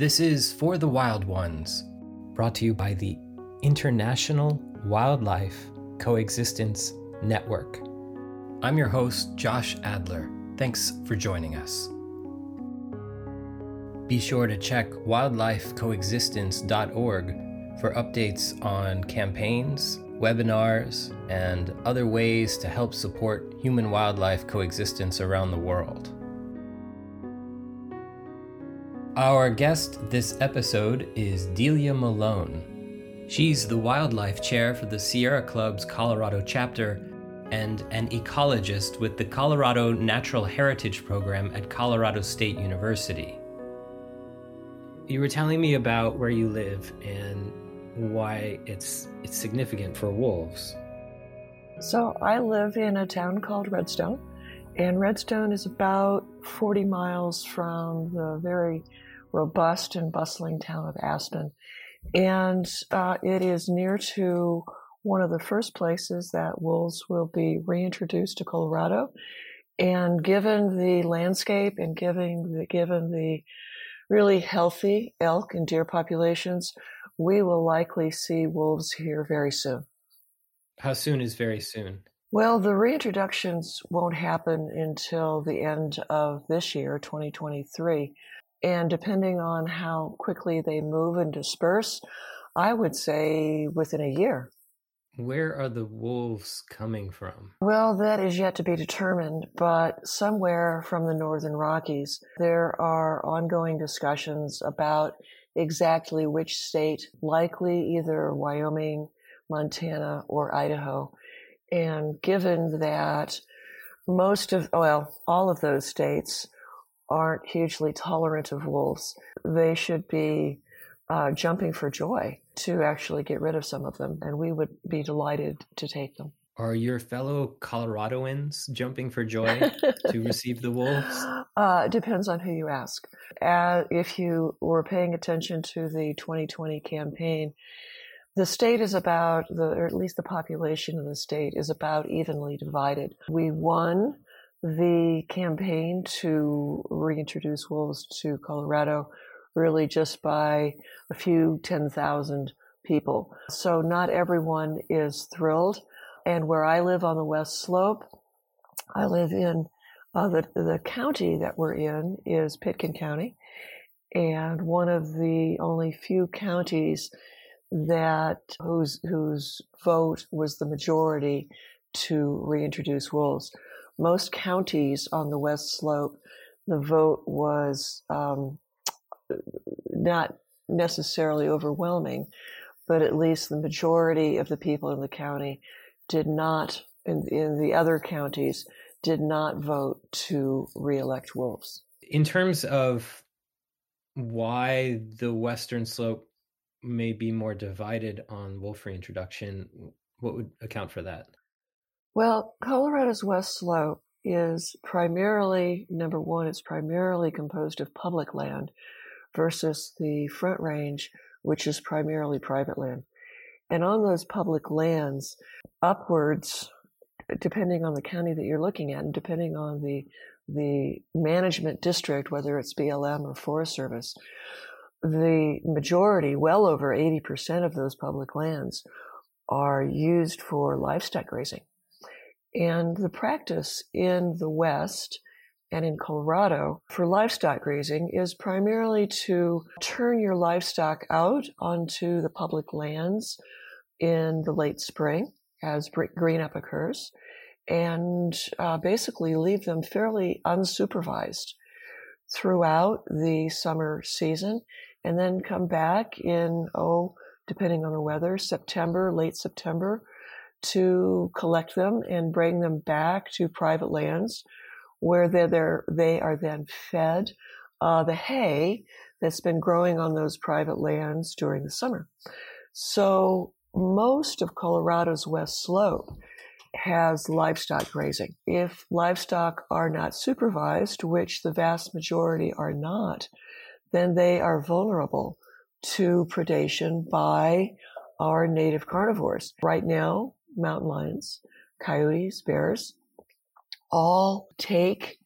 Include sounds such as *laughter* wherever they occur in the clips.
This is For the Wild Ones, brought to you by the International Wildlife Coexistence Network. I'm your host, Josh Adler. Thanks for joining us. Be sure to check wildlifecoexistence.org for updates on campaigns, webinars, and other ways to help support human wildlife coexistence around the world. Our guest this episode is Delia Malone. She's the wildlife chair for the Sierra Club's Colorado chapter and an ecologist with the Colorado Natural Heritage Program at Colorado State University. You were telling me about where you live and why it's it's significant for wolves. So I live in a town called Redstone, and Redstone is about 40 miles from the very robust and bustling town of Aspen. And uh, it is near to one of the first places that wolves will be reintroduced to Colorado. And given the landscape and given the, given the really healthy elk and deer populations, we will likely see wolves here very soon. How soon is very soon? Well, the reintroductions won't happen until the end of this year, 2023. And depending on how quickly they move and disperse, I would say within a year. Where are the wolves coming from? Well, that is yet to be determined, but somewhere from the Northern Rockies, there are ongoing discussions about exactly which state, likely either Wyoming, Montana, or Idaho. And given that most of, well, all of those states aren't hugely tolerant of wolves. They should be uh, jumping for joy to actually get rid of some of them, and we would be delighted to take them. Are your fellow Coloradoans jumping for joy *laughs* to receive the wolves? Uh, depends on who you ask. Uh, if you were paying attention to the 2020 campaign, the state is about the, or at least the population of the state is about evenly divided. We won the campaign to reintroduce wolves to Colorado really just by a few 10,000 people. So not everyone is thrilled. And where I live on the West Slope, I live in uh, the, the county that we're in is Pitkin County. And one of the only few counties that whose whose vote was the majority to reintroduce wolves most counties on the West Slope, the vote was um, not necessarily overwhelming, but at least the majority of the people in the county did not, in, in the other counties, did not vote to reelect wolves. In terms of why the Western Slope may be more divided on wolf reintroduction, what would account for that? Well, Colorado's West Slope is primarily, number one, it's primarily composed of public land versus the Front Range, which is primarily private land. And on those public lands, upwards, depending on the county that you're looking at and depending on the the management district, whether it's BLM or Forest Service, the majority, well over 80% of those public lands, are used for livestock grazing. And the practice in the West and in Colorado for livestock grazing is primarily to turn your livestock out onto the public lands in the late spring as green up occurs and uh, basically leave them fairly unsupervised throughout the summer season and then come back in, oh, depending on the weather, September, late September, to collect them and bring them back to private lands where they're, they're they are then fed uh, the hay that's been growing on those private lands during the summer. So most of Colorado's West Slope has livestock grazing. If livestock are not supervised, which the vast majority are not, then they are vulnerable to predation by our native carnivores. Right now, mountain lions, coyotes, bears, all take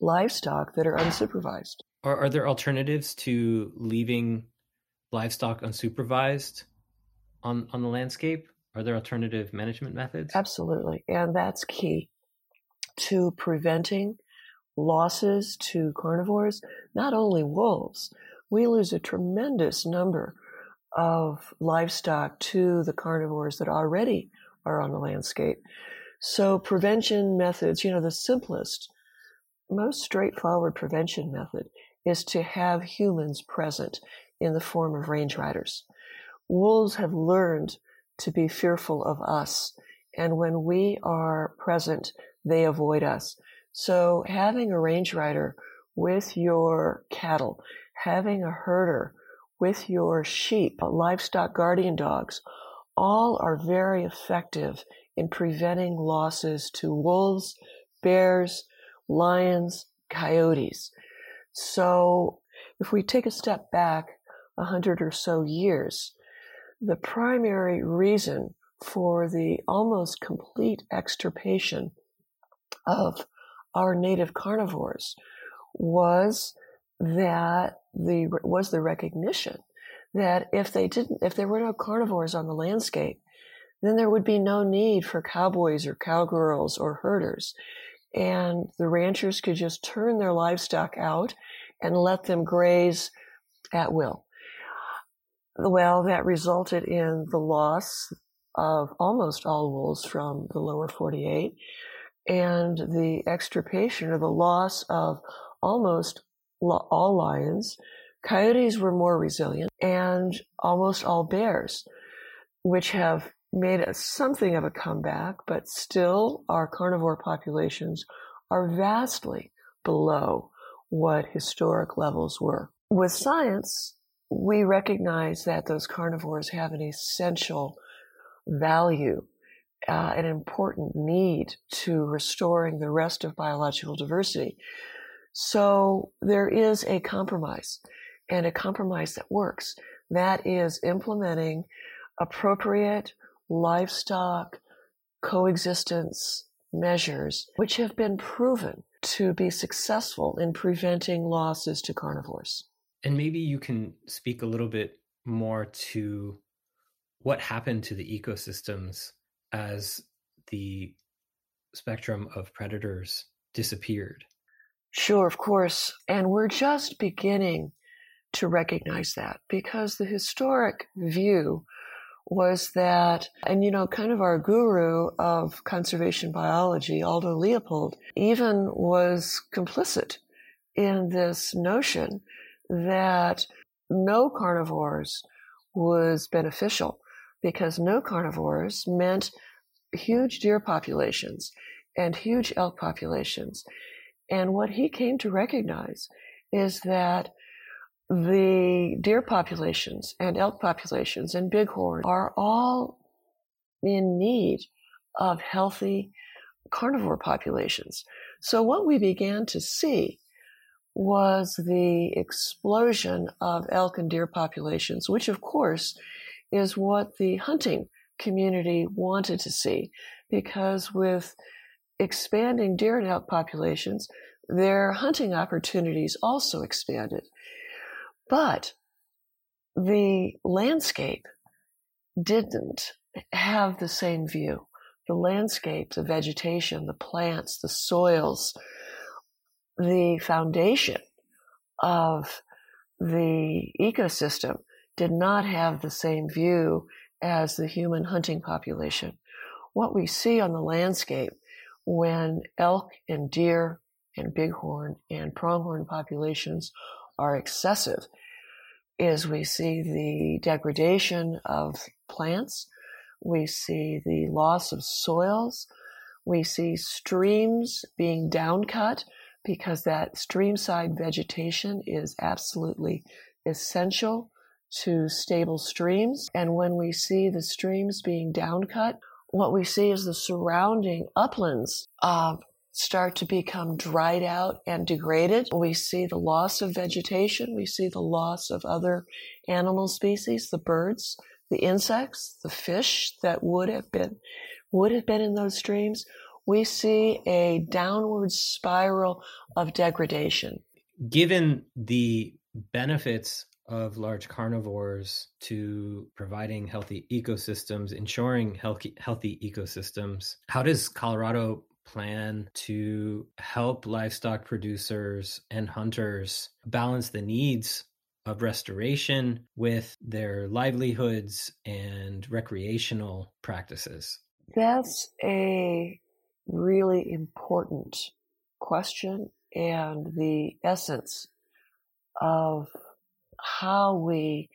livestock that are unsupervised. Are, are there alternatives to leaving livestock unsupervised on, on the landscape? Are there alternative management methods? Absolutely. And that's key to preventing losses to carnivores, not only wolves. We lose a tremendous number of livestock to the carnivores that already are on the landscape. So, prevention methods, you know, the simplest, most straightforward prevention method is to have humans present in the form of range riders. Wolves have learned to be fearful of us, and when we are present, they avoid us. So, having a range rider with your cattle, having a herder with your sheep, livestock guardian dogs, all are very effective in preventing losses to wolves, bears, lions, coyotes. So, if we take a step back a hundred or so years, the primary reason for the almost complete extirpation of our native carnivores was that the was the recognition that if they didn't if there were no carnivores on the landscape then there would be no need for cowboys or cowgirls or herders. And the ranchers could just turn their livestock out and let them graze at will. Well that resulted in the loss of almost all wolves from the lower 48 and the extirpation or the loss of almost all lions. Coyotes were more resilient, and almost all bears, which have made a, something of a comeback, but still our carnivore populations are vastly below what historic levels were. With science, we recognize that those carnivores have an essential value, uh, an important need to restoring the rest of biological diversity. So there is a compromise and a compromise that works. That is implementing appropriate livestock coexistence measures, which have been proven to be successful in preventing losses to carnivores. And maybe you can speak a little bit more to what happened to the ecosystems as the spectrum of predators disappeared. Sure, of course. And we're just beginning to recognize that because the historic view was that, and you know, kind of our guru of conservation biology, Aldo Leopold, even was complicit in this notion that no carnivores was beneficial because no carnivores meant huge deer populations and huge elk populations. And what he came to recognize is that the deer populations and elk populations and bighorn are all in need of healthy carnivore populations. So what we began to see was the explosion of elk and deer populations, which of course is what the hunting community wanted to see because with expanding deer and elk populations, their hunting opportunities also expanded. But the landscape didn't have the same view. The landscape, the vegetation, the plants, the soils, the foundation of the ecosystem did not have the same view as the human hunting population. What we see on the landscape when elk and deer and bighorn and pronghorn populations are excessive is we see the degradation of plants, we see the loss of soils, we see streams being downcut because that streamside vegetation is absolutely essential to stable streams. And when we see the streams being downcut, what we see is the surrounding uplands uh, start to become dried out and degraded. We see the loss of vegetation. We see the loss of other animal species, the birds, the insects, the fish that would have been would have been in those streams. We see a downward spiral of degradation. given the benefits of large carnivores to providing healthy ecosystems, ensuring healthy, healthy ecosystems, how does Colorado plan to help livestock producers and hunters balance the needs of restoration with their livelihoods and recreational practices? That's a really important question and the essence of how we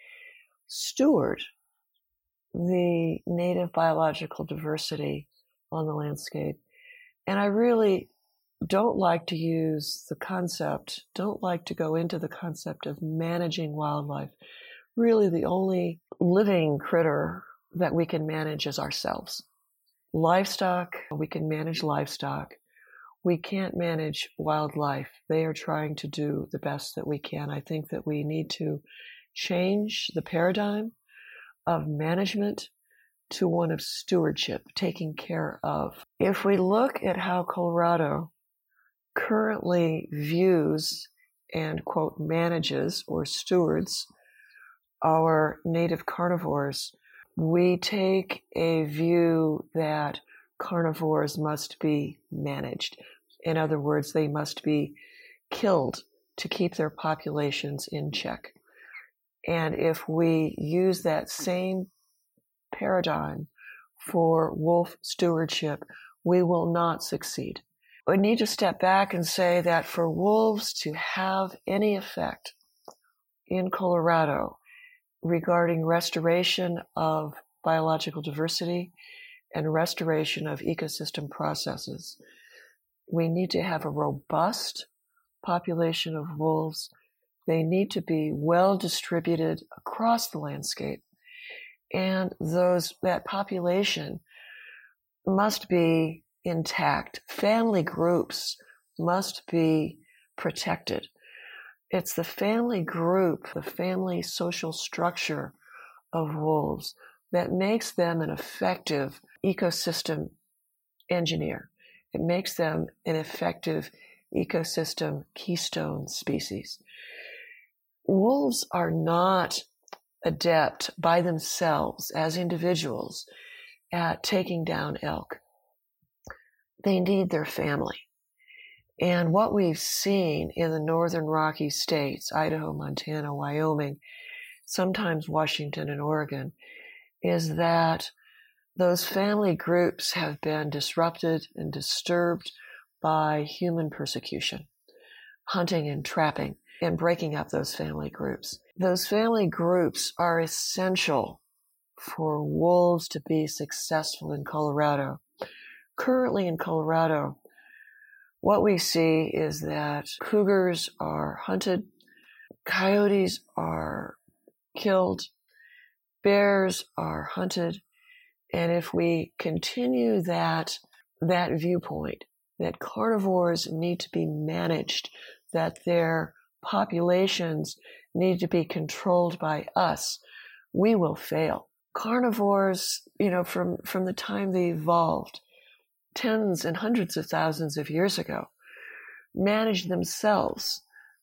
steward the native biological diversity on the landscape. And I really don't like to use the concept, don't like to go into the concept of managing wildlife. Really, the only living critter that we can manage is ourselves. Livestock, we can manage livestock. We can't manage wildlife. They are trying to do the best that we can. I think that we need to change the paradigm of management to one of stewardship, taking care of. If we look at how Colorado currently views and, quote, manages or stewards our native carnivores, we take a view that carnivores must be managed. In other words, they must be killed to keep their populations in check. And if we use that same paradigm for wolf stewardship, we will not succeed. We need to step back and say that for wolves to have any effect in Colorado regarding restoration of biological diversity and restoration of ecosystem processes, we need to have a robust population of wolves. They need to be well distributed across the landscape. And those, that population must be intact. Family groups must be protected. It's the family group, the family social structure of wolves that makes them an effective ecosystem engineer. It makes them an effective ecosystem keystone species. Wolves are not adept by themselves as individuals at taking down elk. They need their family. And what we've seen in the northern Rocky states, Idaho, Montana, Wyoming, sometimes Washington and Oregon, is that those family groups have been disrupted and disturbed by human persecution, hunting and trapping, and breaking up those family groups. Those family groups are essential for wolves to be successful in Colorado. Currently in Colorado, what we see is that cougars are hunted, coyotes are killed, bears are hunted, and if we continue that, that viewpoint, that carnivores need to be managed, that their populations need to be controlled by us, we will fail. Carnivores, you know, from, from the time they evolved, tens and hundreds of thousands of years ago, manage themselves.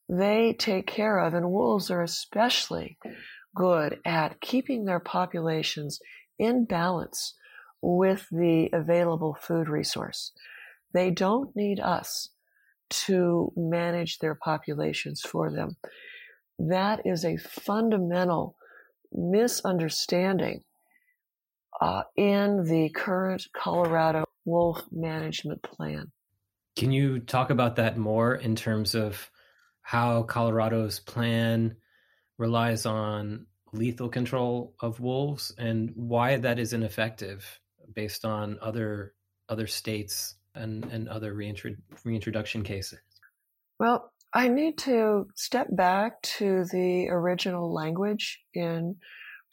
They take care of, and wolves are especially good at keeping their populations in balance with the available food resource. They don't need us to manage their populations for them. That is a fundamental misunderstanding uh, in the current Colorado wolf management plan. Can you talk about that more in terms of how Colorado's plan relies on lethal control of wolves and why that is ineffective based on other other states and, and other reintroduction cases? Well, I need to step back to the original language in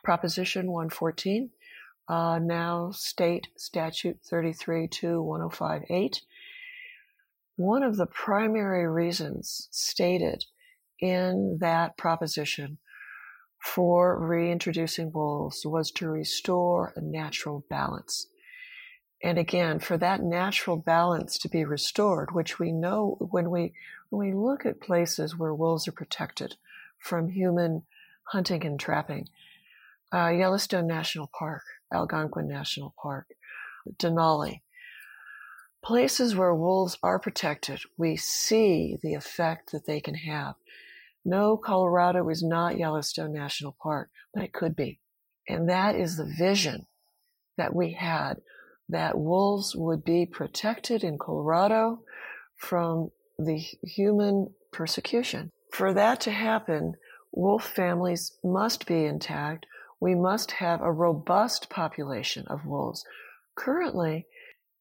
Proposition 114, uh, now State Statute 33-1058. One of the primary reasons stated in that proposition for reintroducing wolves was to restore a natural balance. And again, for that natural balance to be restored, which we know when we when we look at places where wolves are protected from human hunting and trapping, uh, Yellowstone National Park, Algonquin National Park, Denali, places where wolves are protected, we see the effect that they can have. No, Colorado is not Yellowstone National Park, but it could be. And that is the vision that we had that wolves would be protected in Colorado from the human persecution. For that to happen, wolf families must be intact. We must have a robust population of wolves. Currently,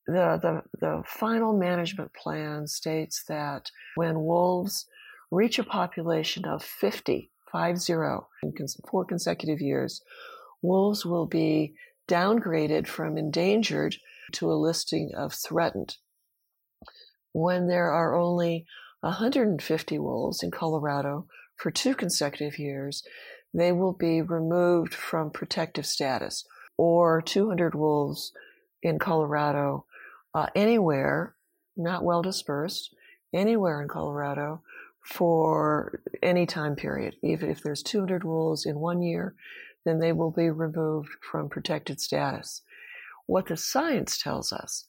the, the, the final management plan states that when wolves reach a population of 50, five zero, in four consecutive years, wolves will be downgraded from endangered to a listing of threatened. When there are only 150 wolves in Colorado for two consecutive years, they will be removed from protective status, or 200 wolves in Colorado, uh, anywhere, not well dispersed, anywhere in Colorado for any time period. Even if there's 200 wolves in one year, then they will be removed from protected status. What the science tells us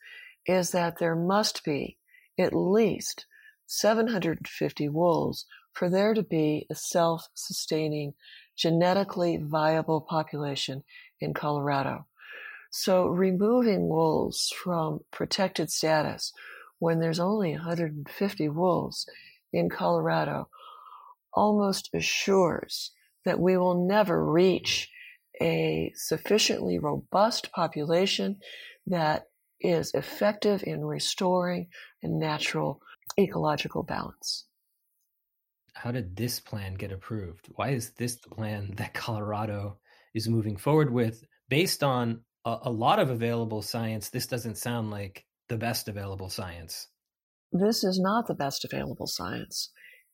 is that there must be at least 750 wolves for there to be a self sustaining, genetically viable population in Colorado. So removing wolves from protected status when there's only 150 wolves in Colorado almost assures that we will never reach a sufficiently robust population that is effective in restoring a natural ecological balance. How did this plan get approved? Why is this the plan *laughs* that Colorado is moving forward with based on a, a lot of available science? This doesn't sound like the best available science. This is not the best available science.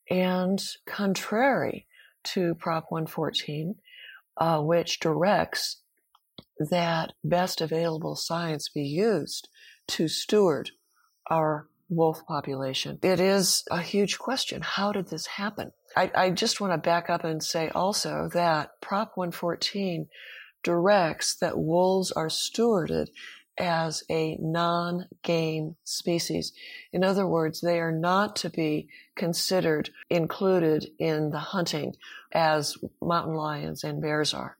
And contrary to Prop 114, uh, which directs that best available science be used to steward our wolf population. It is a huge question. How did this happen? I, I just want to back up and say also that Prop 114 directs that wolves are stewarded as a non-game species. In other words, they are not to be considered included in the hunting as mountain lions and bears are.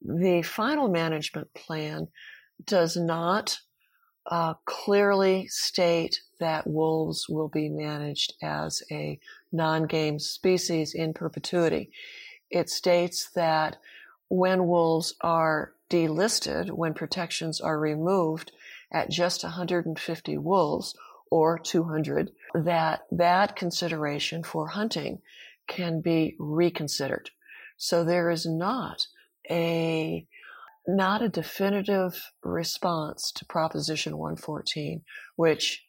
The final management plan does not uh, clearly state that wolves will be managed as a non-game species in perpetuity. It states that when wolves are delisted, when protections are removed at just 150 wolves or 200, that that consideration for hunting can be reconsidered. So there is not a not a definitive response to Proposition 114, which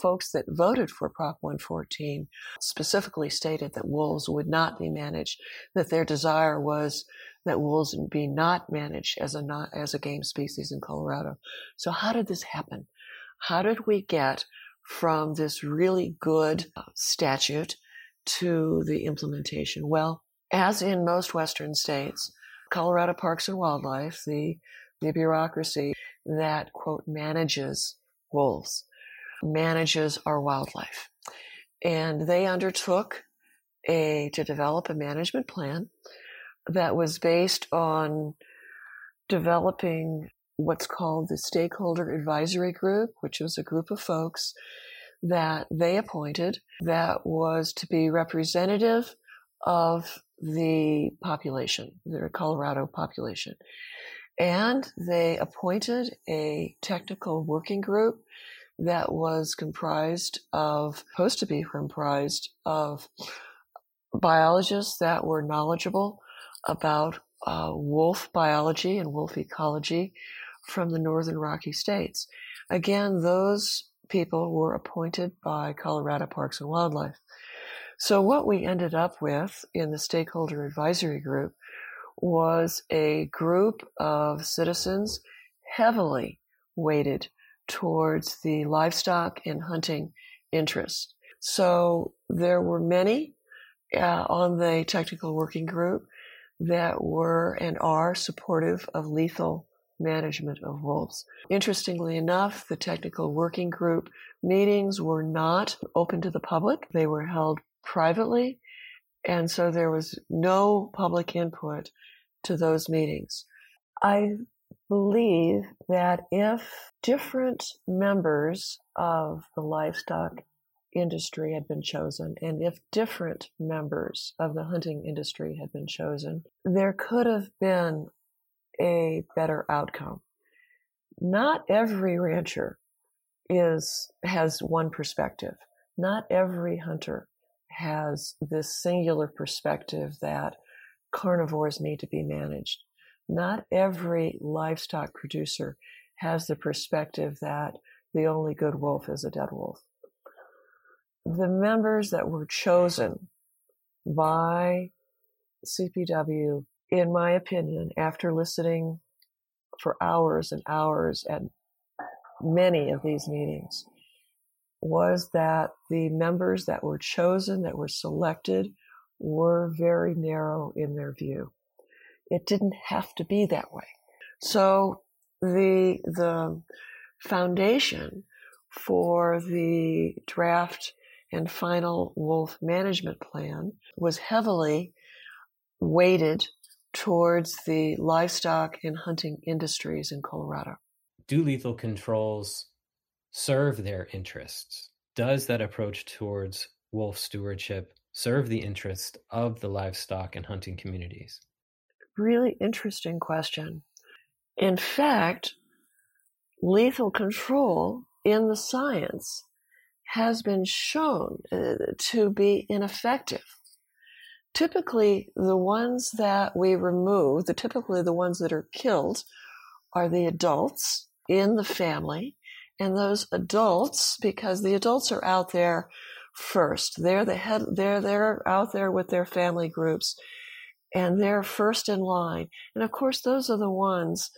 folks that voted for Prop 114 specifically stated that wolves would not be managed, that their desire was that wolves be not managed as a not, as a game species in Colorado. So how did this happen? How did we get from this really good uh, statute to the implementation? Well, as in most Western states, Colorado Parks and Wildlife, the, the bureaucracy that, quote, manages wolves, manages our wildlife. And they undertook a, to develop a management plan that was based on developing what's called the Stakeholder Advisory Group, which was a group of folks that they appointed that was to be representative of the population, the Colorado population. And they appointed a technical working group that was comprised of, supposed to be comprised of biologists that were knowledgeable about uh, wolf biology and wolf ecology from the northern Rocky states. Again, those people were appointed by Colorado Parks and Wildlife. So what we ended up with in the stakeholder advisory group was a group of citizens heavily weighted towards the livestock and hunting interests. So there were many uh, on the technical working group that were and are supportive of lethal management of wolves. Interestingly enough, the technical working group meetings were not open to the public. They were held privately. And so there was no public input to those meetings. I believe that if different members of the livestock industry had been chosen, and if different members of the hunting industry had been chosen, there could have been a better outcome. Not every rancher is has one perspective. Not every hunter has this singular perspective that carnivores need to be managed. Not every livestock producer has the perspective that the only good wolf is a dead wolf. The members that were chosen by CPW, in my opinion, after listening for hours and hours at many of these meetings, was that the members that were chosen, that were selected, were very narrow in their view. It didn't have to be that way. So the the foundation for the draft and final wolf management plan was heavily weighted towards the livestock and hunting industries in Colorado. Do lethal controls serve their interests? Does that approach towards wolf stewardship serve the interest of the livestock and hunting communities? Really interesting question. In fact, lethal control in the science has been shown uh, to be ineffective. Typically, the ones that we remove, the typically the ones that are killed, are the adults in the family, and those adults, because the adults are out there first. They're the head, they're, they're out there with their family groups and they're first in line. And of course, those are the ones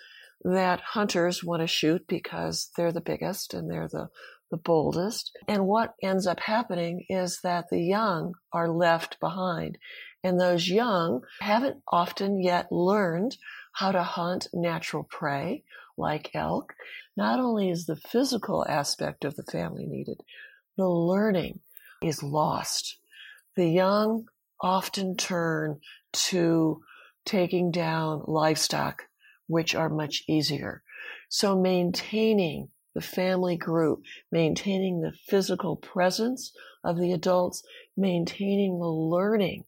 that hunters want to shoot because they're the biggest and they're the, the boldest. And what ends up happening is that the young are left behind. And those young haven't often yet learned how to hunt natural prey like elk. Not only is the physical aspect of the family needed, the learning is lost. The young often turn to taking down livestock, which are much easier. So maintaining the family group, maintaining the physical presence of the adults, maintaining the learning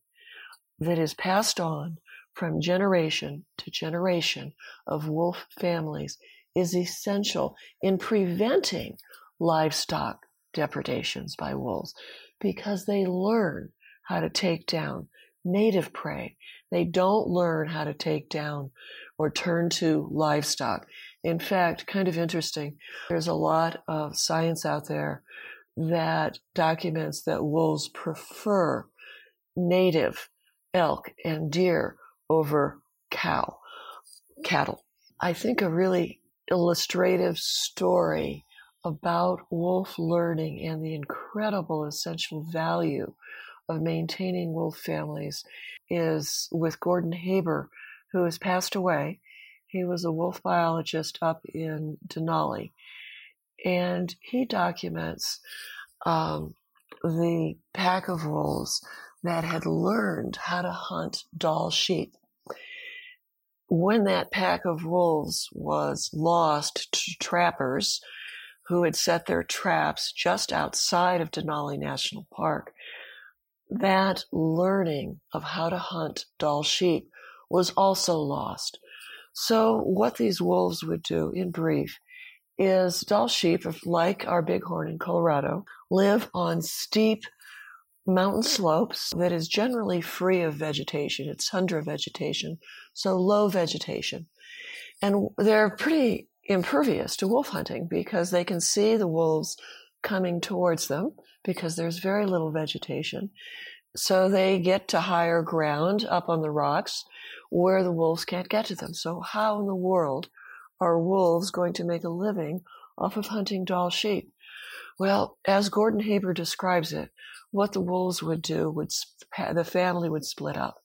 that is passed on from generation to generation of wolf families is essential in preventing livestock depredations by wolves because they learn how to take down native prey. They don't learn how to take down or turn to livestock. In fact, kind of interesting, there's a lot of science out there that documents that wolves prefer native elk and deer over cow, cattle. I think a really illustrative story about wolf learning and the incredible essential value of maintaining wolf families is with Gordon Haber, who has passed away. He was a wolf biologist up in Denali. And he documents um, the pack of wolves that had learned how to hunt Dall sheep. When that pack of wolves was lost to trappers, who had set their traps just outside of Denali National Park. That learning of how to hunt Dall sheep was also lost. So, what these wolves would do, in brief, is Dall sheep, like our bighorn in Colorado, live on steep mountain slopes that is generally free of vegetation. It's tundra vegetation, so low vegetation. And they're pretty impervious to wolf hunting because they can see the wolves coming towards them because there's very little vegetation. So they get to higher ground up on the rocks where the wolves can't get to them. So how in the world are wolves going to make a living off of hunting Dall sheep? Well, as Gordon Haber describes it, what the wolves would do would the family would split up,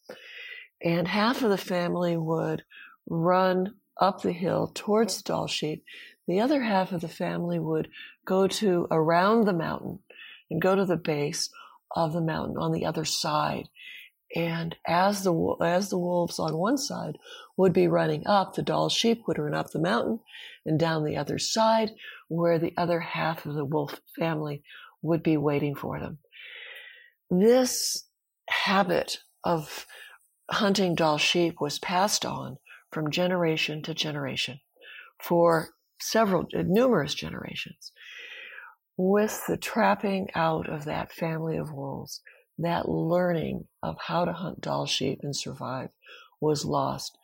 and half of the family would run up the hill towards the Dall sheep. The other half of the family would go to around the mountain and go to the base of the mountain on the other side. And as the as the wolves on one side would be running up, the Dall sheep would run up the mountain and down the other side, where the other half of the wolf family would be waiting for them. This habit of hunting Dall sheep was passed on from generation to generation for several, uh, numerous generations. With the trapping out of that family of wolves, that learning of how to hunt Dall sheep and survive was lost.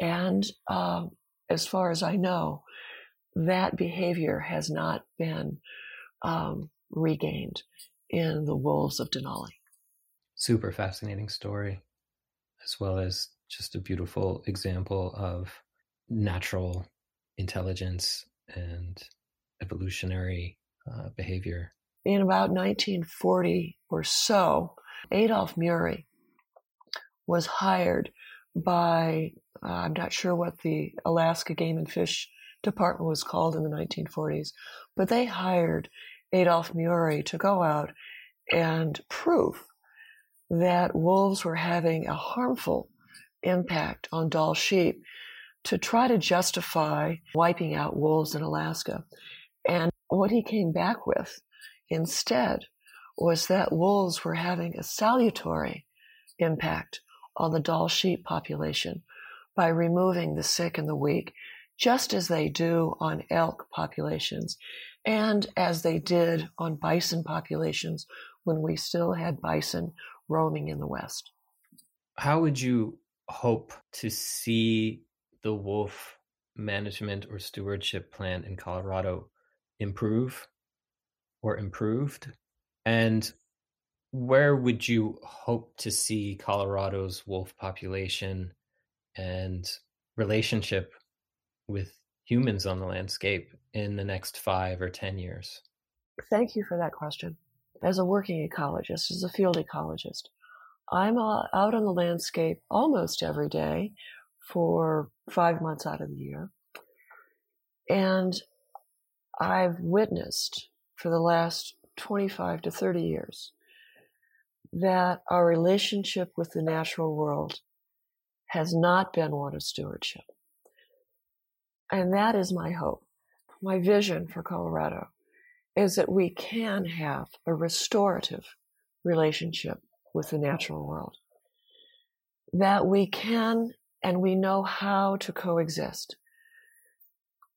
And um, as far as I know, that behavior has not been um, regained in the wolves of Denali. Super fascinating story, as well as just a beautiful example of natural intelligence and evolutionary uh, behavior. In about 1940 or so, Adolph Murie was hired by, uh, I'm not sure what the Alaska Game and Fish Department was called in the 1940s, but they hired Adolph Murie to go out and prove that wolves were having a harmful impact on Dall sheep to try to justify wiping out wolves in Alaska. And what he came back with instead was that wolves were having a salutary impact on the Dall sheep population by removing the sick and the weak, just as they do on elk populations and as they did on bison populations when we still had bison roaming in the West. How would you hope to see the wolf management or stewardship plan in Colorado improve or improved? And where would you hope to see Colorado's wolf population and relationship with humans on the landscape in the next five or 10 years? Thank you for that question. As a working ecologist, as a field ecologist, I'm out on the landscape almost every day for five months out of the year. And I've witnessed for the last 25 to 30 years that our relationship with the natural world has not been one of stewardship. And that is my hope. My vision for Colorado is that we can have a restorative relationship with the natural world. That we can and we know how to coexist.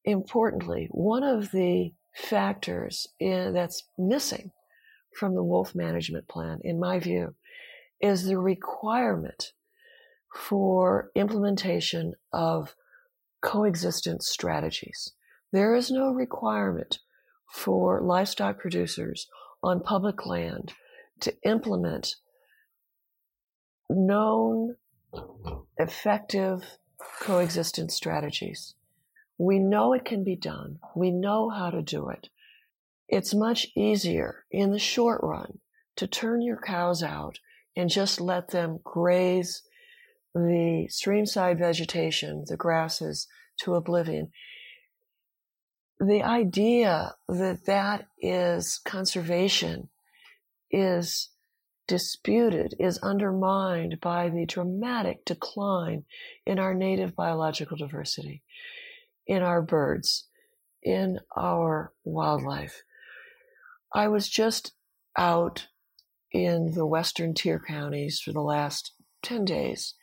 Importantly, one of the factors in, that's missing from the wolf management plan, in my view, is the requirement for implementation of coexistence strategies. There is no requirement for livestock producers on public land to implement known effective coexistence strategies. We know it can be done. We know how to do it. It's much easier in the short run to turn your cows out and just let them graze the streamside vegetation, the grasses, to oblivion. The idea that that is conservation is disputed, is undermined by the dramatic decline in our native biological diversity, in our birds, in our wildlife. I was just out in the western tier counties for the last 10 days,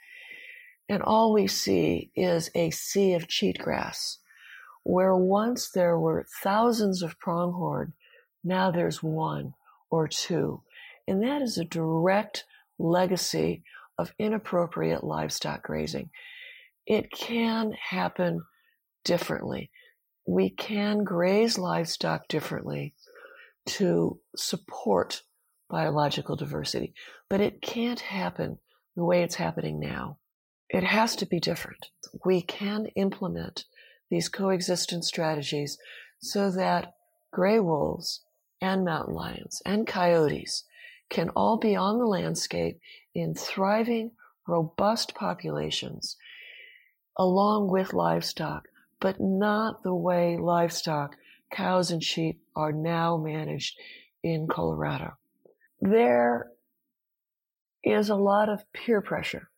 and all we see is a sea of cheatgrass. Where once there were thousands of pronghorn, now there's one or two and that is a direct legacy of inappropriate livestock grazing. It can happen differently. We can graze livestock differently to support biological diversity, but it can't happen the way it's happening now. It has to be different. We can implement these coexistence strategies so that gray wolves and mountain lions and coyotes can all be on the landscape in thriving, robust populations along with livestock, but not the way livestock, cows and sheep, are now managed in Colorado. There is a lot of peer pressure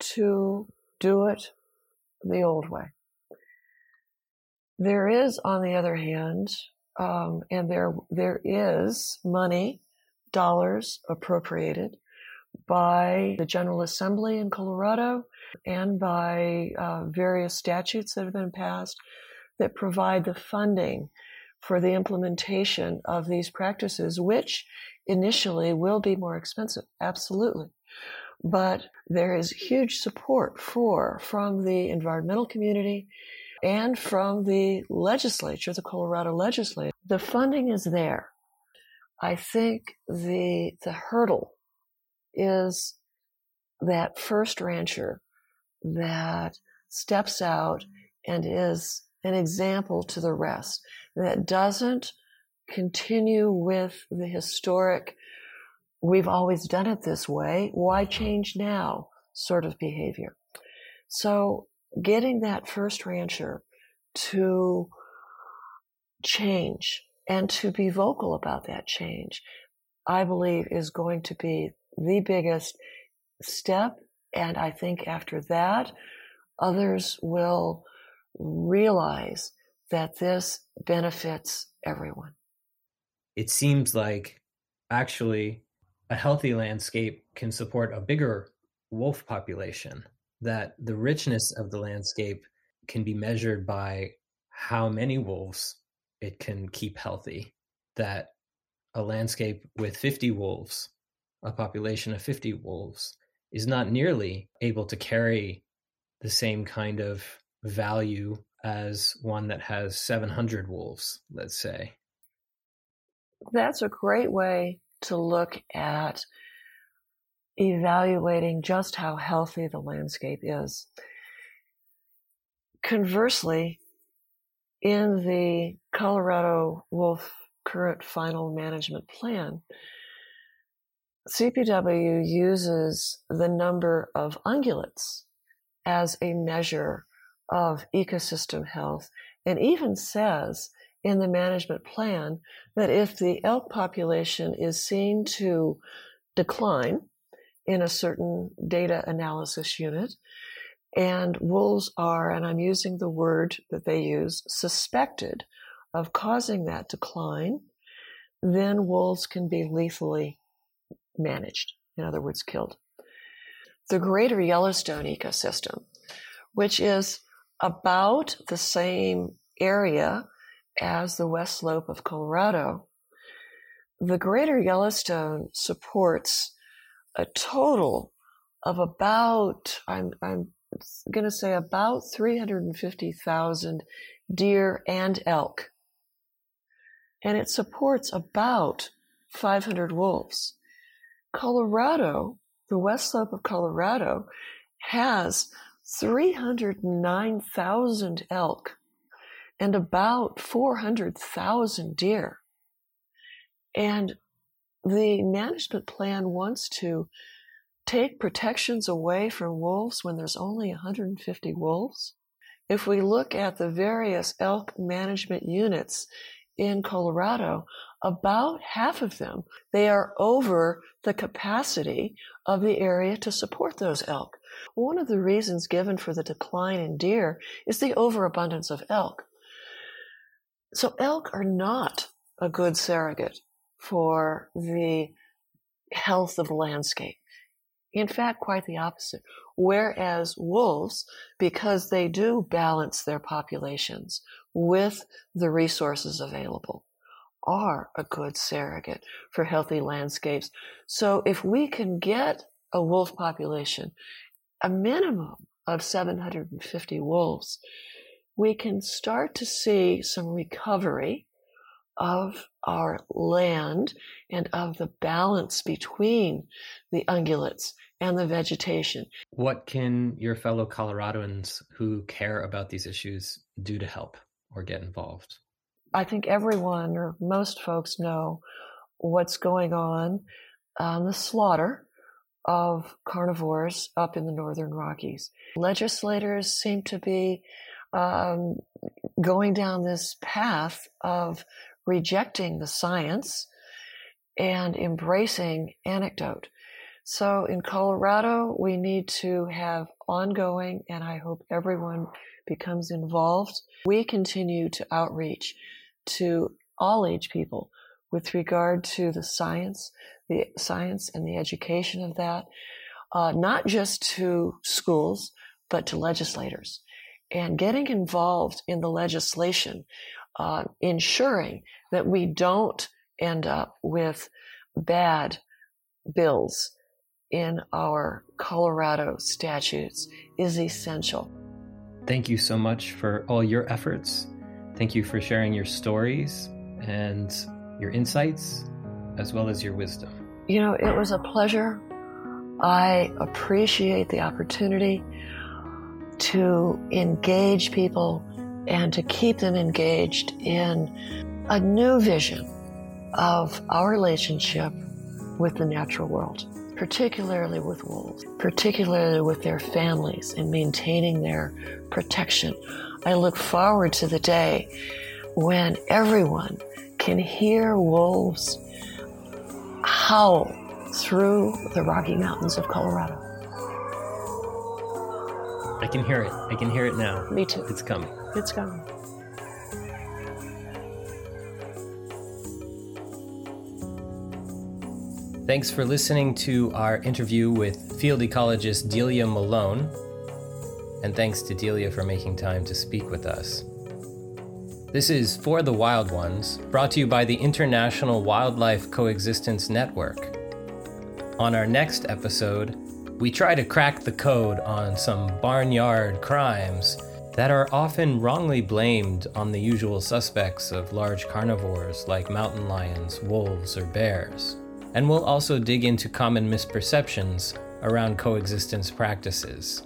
to do it the old way. There is, on the other hand, um, and there there is money, dollars appropriated by the General Assembly in Colorado and by uh, various statutes that have been passed that provide the funding for the implementation of these practices, which initially will be more expensive. Absolutely. But there is huge support for from the environmental community and from the legislature, the Colorado legislature. The funding is there. I think the the hurdle is that first rancher that steps out and is an example to the rest, that doesn't continue with the historic, we've always done it this way, why change now sort of behavior. So getting that first rancher to change and to be vocal about that change, I believe is going to be the biggest step. And I think after that, others will realize that this benefits everyone. It seems like actually a healthy landscape can support a bigger wolf population, that the richness of the landscape can be measured by how many wolves it can keep healthy, that a landscape with 50 wolves, a population of 50 wolves, is not nearly able to carry the same kind of value as one that has 700 wolves, let's say. That's a great way to look at evaluating just how healthy the landscape is. Conversely, in the Colorado Wolf current final management plan, CPW uses the number of ungulates as a measure of ecosystem health and even says in the management plan that if the elk population is seen to decline in a certain data analysis unit, and wolves are, and I'm using the word that they use, suspected of causing that decline, then wolves can be lethally managed, in other words, killed. The greater Yellowstone ecosystem, which is about the same area as the west slope of Colorado, the greater Yellowstone supports a total of about, I'm, I'm going to say about 350,000 deer and elk. And it supports about 500 wolves. Colorado, the west slope of Colorado, has 309,000 elk and about 400,000 deer. And the management plan wants to take protections away from wolves when there's only 150 wolves. If we look at the various elk management units in Colorado, about half of them, they are over the capacity of the area to support those elk. One of the reasons given for the decline in deer is the overabundance of elk. So elk are not a good surrogate for the health of the landscape. In fact, quite the opposite. Whereas wolves, because they do balance their populations with the resources available, are a good surrogate for healthy landscapes. So if we can get a wolf population, a minimum of 750 wolves, we can start to see some recovery of our land and of the balance between the ungulates and the vegetation. What can your fellow Coloradans who care about these issues do to help or get involved? I think everyone or most folks know what's going on on the slaughter of carnivores up in the northern Rockies. Legislators seem to be um, going down this path of rejecting the science and embracing anecdote. So in Colorado, we need to have ongoing, and I hope everyone becomes involved. We continue to outreach to all age people with regard to the science, the science and the education of that, uh, not just to schools, but to legislators. And getting involved in the legislation, uh, ensuring that we don't end up with bad bills in our Colorado statutes is essential. Thank you so much for all your efforts. Thank you for sharing your stories and your insights, as well as your wisdom. You know, it was a pleasure. I appreciate the opportunity to engage people and to keep them engaged in a new vision of our relationship with the natural world, particularly with wolves, particularly with their families and maintaining their protection. I look forward to the day when everyone can hear wolves howl through the Rocky Mountains of Colorado. I can hear it. I can hear it now. Me too. It's coming. It's coming. Thanks for listening to our interview with field ecologist Delia Malone. And thanks to Delia for making time to speak with us. This is For the Wild Ones, brought to you by the International Wildlife Coexistence Network. On our next episode, we try to crack the code on some barnyard crimes that are often wrongly blamed on the usual suspects of large carnivores like mountain lions, wolves, or bears. And we'll also dig into common misperceptions around coexistence practices.